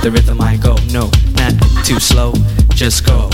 with the rhythm I go. No, not too slow, just go.